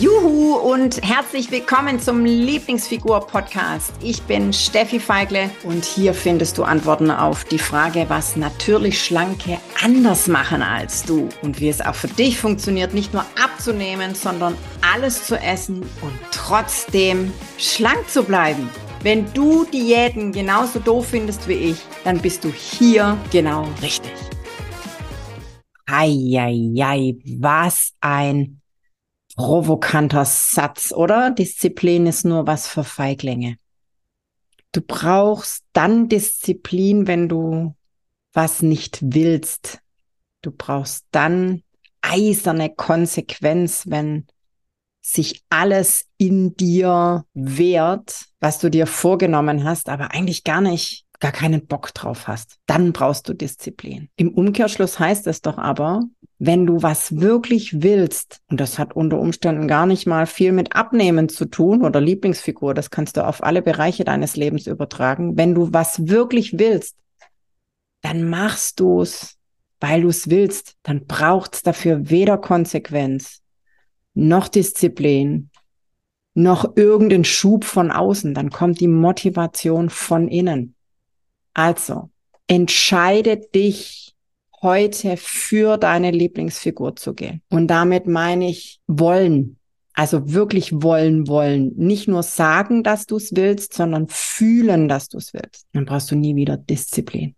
Juhu und herzlich willkommen zum Lieblingsfigur-Podcast. Ich bin Steffi Feigle und hier findest du Antworten auf die Frage, was natürlich Schlanke anders machen als du und wie es auch für dich funktioniert, nicht nur abzunehmen, sondern alles zu essen und trotzdem schlank zu bleiben. Wenn du Diäten genauso doof findest wie ich, dann bist du hier genau richtig. Eieiei, was ein provokanter Satz, oder? Disziplin ist nur was für Feiglinge. Du brauchst dann Disziplin, wenn du was nicht willst. Du brauchst dann eiserne Konsequenz, wenn sich alles in dir wehrt, was du dir vorgenommen hast, aber eigentlich gar nicht, gar keinen Bock drauf hast. Dann brauchst du Disziplin. Im Umkehrschluss heißt es doch aber, wenn du was wirklich willst, und das hat unter Umständen gar nicht mal viel mit Abnehmen zu tun oder Lieblingsfigur, das kannst du auf alle Bereiche deines Lebens übertragen. Wenn du was wirklich willst, dann machst du es, weil du es willst. Dann braucht es dafür weder Konsequenz, noch Disziplin, noch irgendeinen Schub von außen. Dann kommt die Motivation von innen. Also, entscheide dich heute für deine Lieblingsfigur zu gehen. Und damit meine ich wollen. Also wirklich wollen, wollen. Nicht nur sagen, dass du es willst, sondern fühlen, dass du es willst. Dann brauchst du nie wieder Disziplin.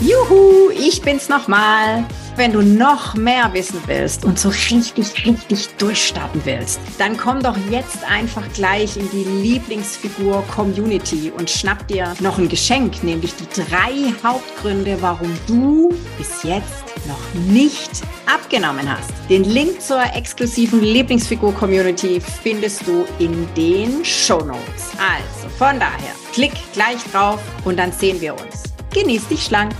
Juhu, ich bin's nochmal. Wenn du noch mehr wissen willst und so richtig, richtig durchstarten willst, dann komm doch jetzt einfach gleich in die Lieblingsfigur-Community und schnapp dir noch ein Geschenk, nämlich die drei Hauptgründe, warum du bis jetzt noch nicht abgenommen hast. Den Link zur exklusiven Lieblingsfigur-Community findest du in den Show Notes. Also von daher, klick gleich drauf und dann sehen wir uns. Genieß dich schlank.